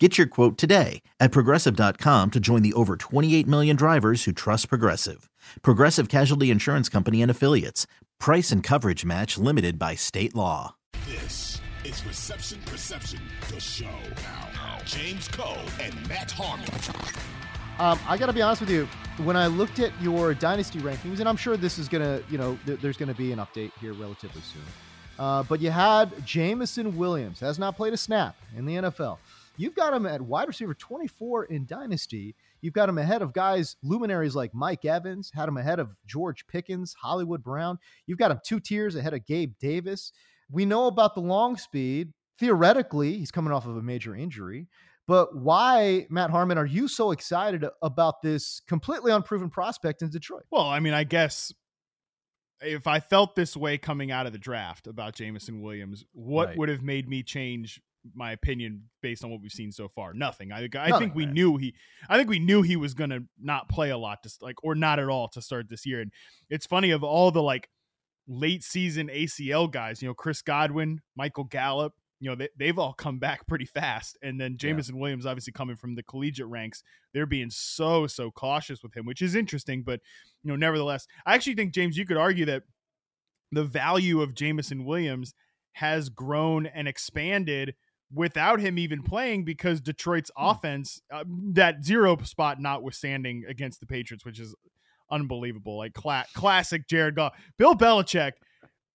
Get your quote today at progressive.com to join the over 28 million drivers who trust Progressive. Progressive Casualty Insurance Company and Affiliates. Price and coverage match limited by state law. This is Reception Perception, the show. Now, James Koh and Matt Harmon. Um, I got to be honest with you. When I looked at your dynasty rankings, and I'm sure this is gonna, you know, th- there's gonna be an update here relatively soon. Uh, but you had Jameson Williams has not played a snap in the NFL. You've got him at wide receiver 24 in dynasty. You've got him ahead of guys luminaries like Mike Evans. Had him ahead of George Pickens, Hollywood Brown. You've got him two tiers ahead of Gabe Davis. We know about the long speed. Theoretically, he's coming off of a major injury. But why, Matt Harmon, are you so excited about this completely unproven prospect in Detroit? Well, I mean, I guess if I felt this way coming out of the draft about Jameson Williams, what Right. would have made me change my opinion based on what we've seen so far? Nothing. I, I Nothing, think we right. knew he, I think we knew he was going to not play a lot to like, or not at all to start this year. And it's funny of all the like late season ACL guys, you know, Chris Godwin, Michael Gallup, you know, they, they've all come back pretty fast. And then Jameson Williams, obviously coming from the collegiate ranks, they're being so, so cautious with him, which is interesting. But, you know, nevertheless, I actually think, James, you could argue that the value of Jameson Williams has grown and expanded without him even playing because Detroit's offense, uh, that zero spot notwithstanding against the Patriots, which is unbelievable. Like cla- classic Jared Goff. Bill Belichick.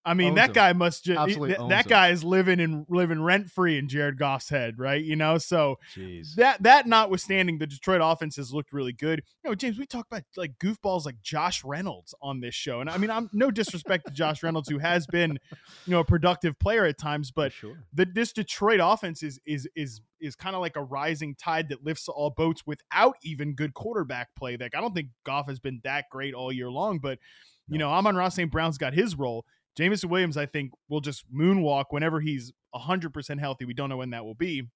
I mean, that him. guy must just Absolutely that, owns that him. guy is living in living rent free in Jared Goff's head, right? You know, so Jeez. that that notwithstanding, the Detroit offense has looked really good. You know, James, we talk about like goofballs like Josh Reynolds on this show, and I mean, I'm no disrespect to Josh Reynolds, who has been, you know, a productive player at times, but sure. the this Detroit offense is is is is kind of like a rising tide that lifts all boats without even good quarterback play. Like I don't think Goff has been that great all year long, but you know, Amon-Ra St. Brown's got his role. Jameson Williams, I think, will just moonwalk whenever he's hundred percent healthy. We don't know when that will be.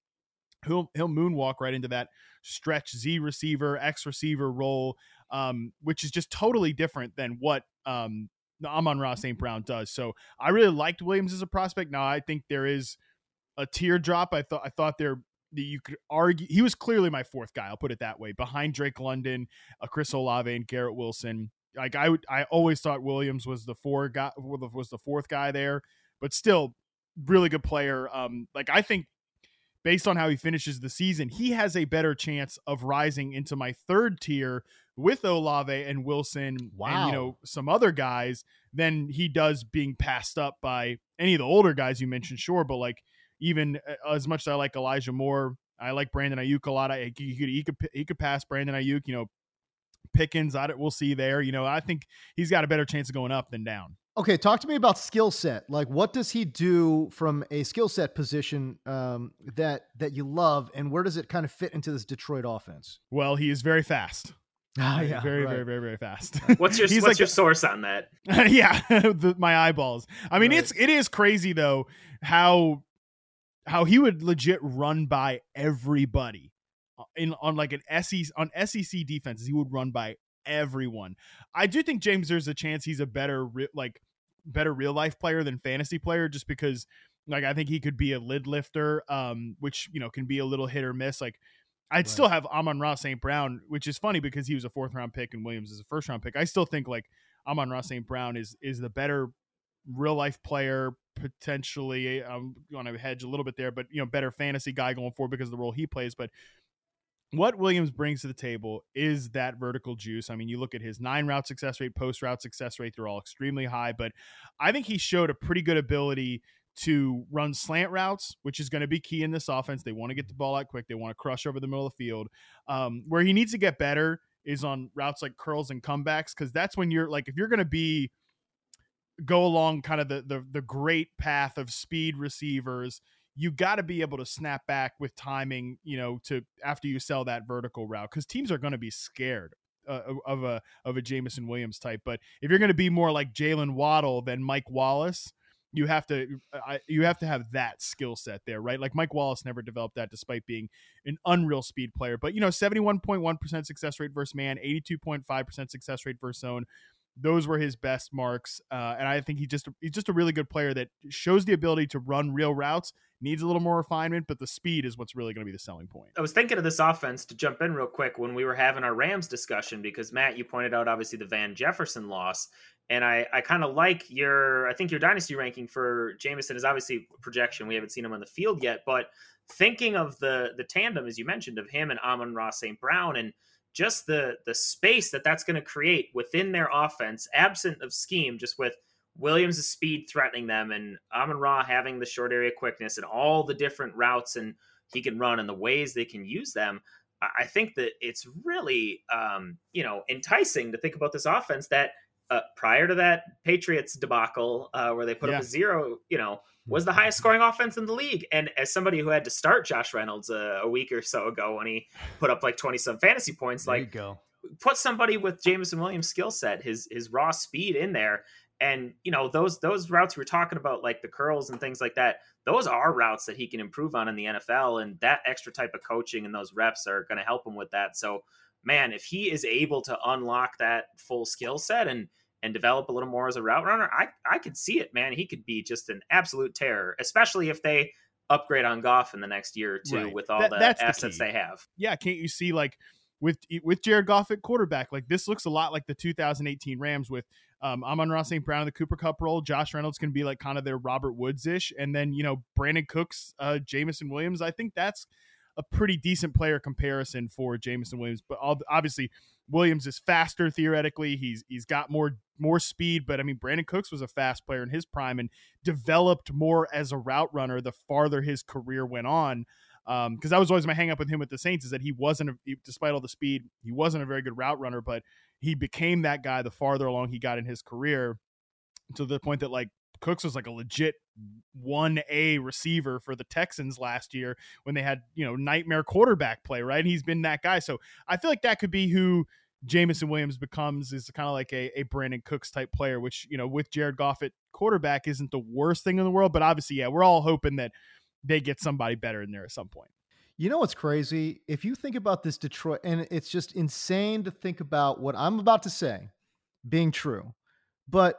He'll he'll moonwalk right into that stretch Z receiver, X receiver role, um, which is just totally different than what um, Amon-Ra St. Brown does. So I really liked Williams as a prospect. Now I think there is a teardrop. I thought I thought there that you could argue he was clearly my fourth guy. I'll put it that way. Behind Drake London, uh, Chris Olave, and Garrett Wilson. Like I would, I always thought Williams was the four guy was the fourth guy there, but still really good player. Um, like I think based on how he finishes the season, he has a better chance of rising into my third tier with Olave and Wilson and Wow. you know some other guys than he does being passed up by any of the older guys you mentioned, sure, but like even uh, as much as I like Elijah Moore, I like Brandon Aiyuk a lot. I, he could he could he could pass Brandon Aiyuk, you know, Pickens. I we'll see there. You know, I think he's got a better chance of going up than down. Okay, talk to me about skill set. Like, what does he do from a skill set position um, that that you love, and where does it kind of fit into this Detroit offense? Well, he is very fast. Ah, very, yeah, very, right. very, very, very fast. What's your what's like your a- source on that? yeah, the, my eyeballs. I mean, Right. it's it is crazy though how how he would legit run by everybody in on like an SEC on SEC defenses. He would run by everyone. I do think James there's a chance he's a better re- like better real life player than fantasy player just because like I think he could be a lid lifter um which you know can be a little hit or miss like I'd Right. still have Amon-Ra St. Brown, which is funny because he was a fourth round pick and Williams is a first round pick. I still think like Amon-Ra St. Brown is is the better real life player, potentially. I'm going to hedge a little bit there, but you know, better fantasy guy going forward because of the role he plays. But what Williams brings to the table is that vertical juice. I mean, you look at his nine route success rate, post route success rate, they're all extremely high, but I think he showed a pretty good ability to run slant routes, which is going to be key in this offense. They want to get the ball out quick. They want to crush over the middle of the field. Um, where he needs to get better is on routes like curls and comebacks, because that's when you're like, if you're going to be go along kind of the, the the great path of speed receivers, you got to be able to snap back with timing, you know, to after you sell that vertical route, because teams are going to be scared uh, of a of a Jameson Williams type. But if you're going to be more like Jaylen Waddle than Mike Wallace, you have to I, you have to have that skill set there, right? Like Mike Wallace never developed that, despite being an unreal speed player. But you know, seventy one point one percent success rate versus man, eighty two point five percent success rate versus zone those were his best marks, uh, and I think he just he's just a really good player that shows the ability to run real routes. Needs a little more refinement, but the speed is what's really going to be the selling point. I was thinking of this offense to jump in real quick when we were having our Rams discussion because Matt, you pointed out obviously the Van Jefferson loss, and I I kind of like your I think your dynasty ranking for Jameson is obviously projection. We haven't seen him on the field yet, but thinking of the the tandem as you mentioned of him and Amon-Ra St. Brown and just the the space that that's going to create within their offense, absent of scheme, just with Williams' speed threatening them and Amon Ra having the short area quickness and all the different routes and he can run and the ways they can use them. I think that it's really, um, you know, enticing to think about this offense that uh, prior to that Patriots debacle, uh, where they put yeah. up a zero, you know, was the highest scoring offense in the league. And as somebody who had to start Josh Reynolds a, a week or so ago when he put up like 20 some fantasy points, there like go. put somebody with Jameson Williams skill set, his his raw speed in there. And you know, those those routes we were talking about, like the curls and things like that, those are routes that he can improve on in the NFL. And that extra type of coaching and those reps are going to help him with that. So man, if he is able to unlock that full skill set and and develop a little more as a route runner, I I could see it, man. He could be just an absolute terror, especially if they upgrade on Goff in the next year or two right. with all that, the assets the they have. Yeah, can't you see like with with Jared Goff at quarterback, like this looks a lot like the 2018 Rams with um, Amon-Ra St. Brown in the Cooper Kupp role. Josh Reynolds can be like kind of their Robert Woods ish, and then you know Brandin Cooks, uh, Jameson Williams. I think that's a pretty decent player comparison for Jameson Williams, but obviously Williams is faster theoretically. He's he's got more more speed, but I mean Brandin Cooks was a fast player in his prime and developed more as a route runner the farther his career went on. Um, because um, that was always my hang up with him with the Saints is that he wasn't, a, despite all the speed, he wasn't a very good route runner, but he became that guy the farther along he got in his career to the point that like Cooks was like a legit 1A receiver for the Texans last year when they had, you know, nightmare quarterback play, right? And He's been that guy. So I feel like that could be who Jameson Williams becomes is kind of like a, a Brandin Cooks type player, which, you know, with Jared Goff at quarterback isn't the worst thing in the world. But obviously, yeah, we're all hoping that they get somebody better in there at some point. You know what's crazy? If you think about this Detroit, and it's just insane to think about what I'm about to say being true, but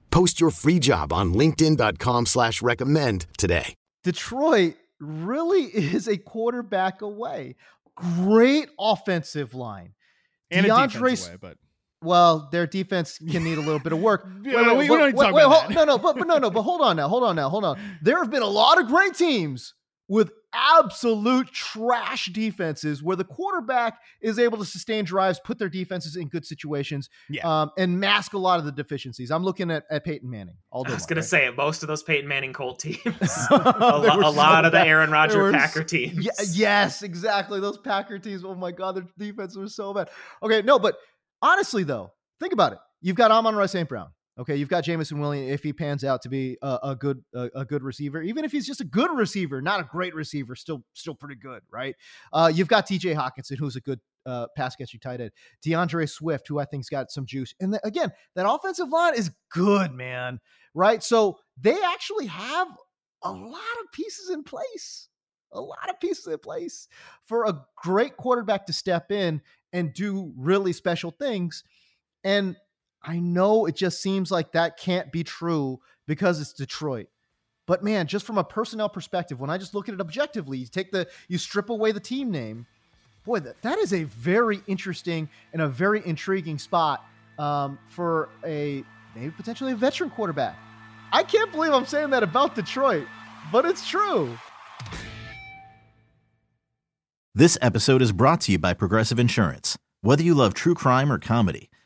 Post your free job on LinkedIn.com slash recommend today. Detroit really is a quarterback away. Great offensive line. And DeAndre, away, but well, their defense can need a little bit of work. wait, wait, wait, we, wait, wait, wait hold, no, no, but, but no, no, but hold on now, hold on now, hold on. There have been a lot of great teams with absolute trash defenses where the quarterback is able to sustain drives, put their defenses in good situations, yeah. um, and mask a lot of the deficiencies. I'm looking at, at Peyton Manning. All I was going right? to say it. most of those Peyton Manning Colt teams, a, lo- a so lot of the Aaron Rodgers Packer teams. Yes, exactly. Those Packer teams. Oh my God, their defense was so bad. Okay, no, but honestly though, think about it. You've got Amon-Ra St. Brown. Okay, you've got Jameson Williams if he pans out to be a, a good a, a, good receiver, even if he's just a good receiver, not a great receiver, still still pretty good, right? Uh, you've got T.J. Hockenson, who's a good uh, pass catching tight end, D'Andre Swift, who I think's got some juice, and the, again, that offensive line is good, man, right? So they actually have a lot of pieces in place, a lot of pieces in place for a great quarterback to step in and do really special things, and I know it just seems like that can't be true because it's Detroit. But man, just from a personnel perspective, when I just look at it objectively, you take the you strip away the team name, boy, that, that is a very interesting and a very intriguing spot um, for a maybe potentially a veteran quarterback. I can't believe I'm saying that about Detroit, but it's true. This episode is brought to you by Progressive Insurance. Whether you love true crime or comedy,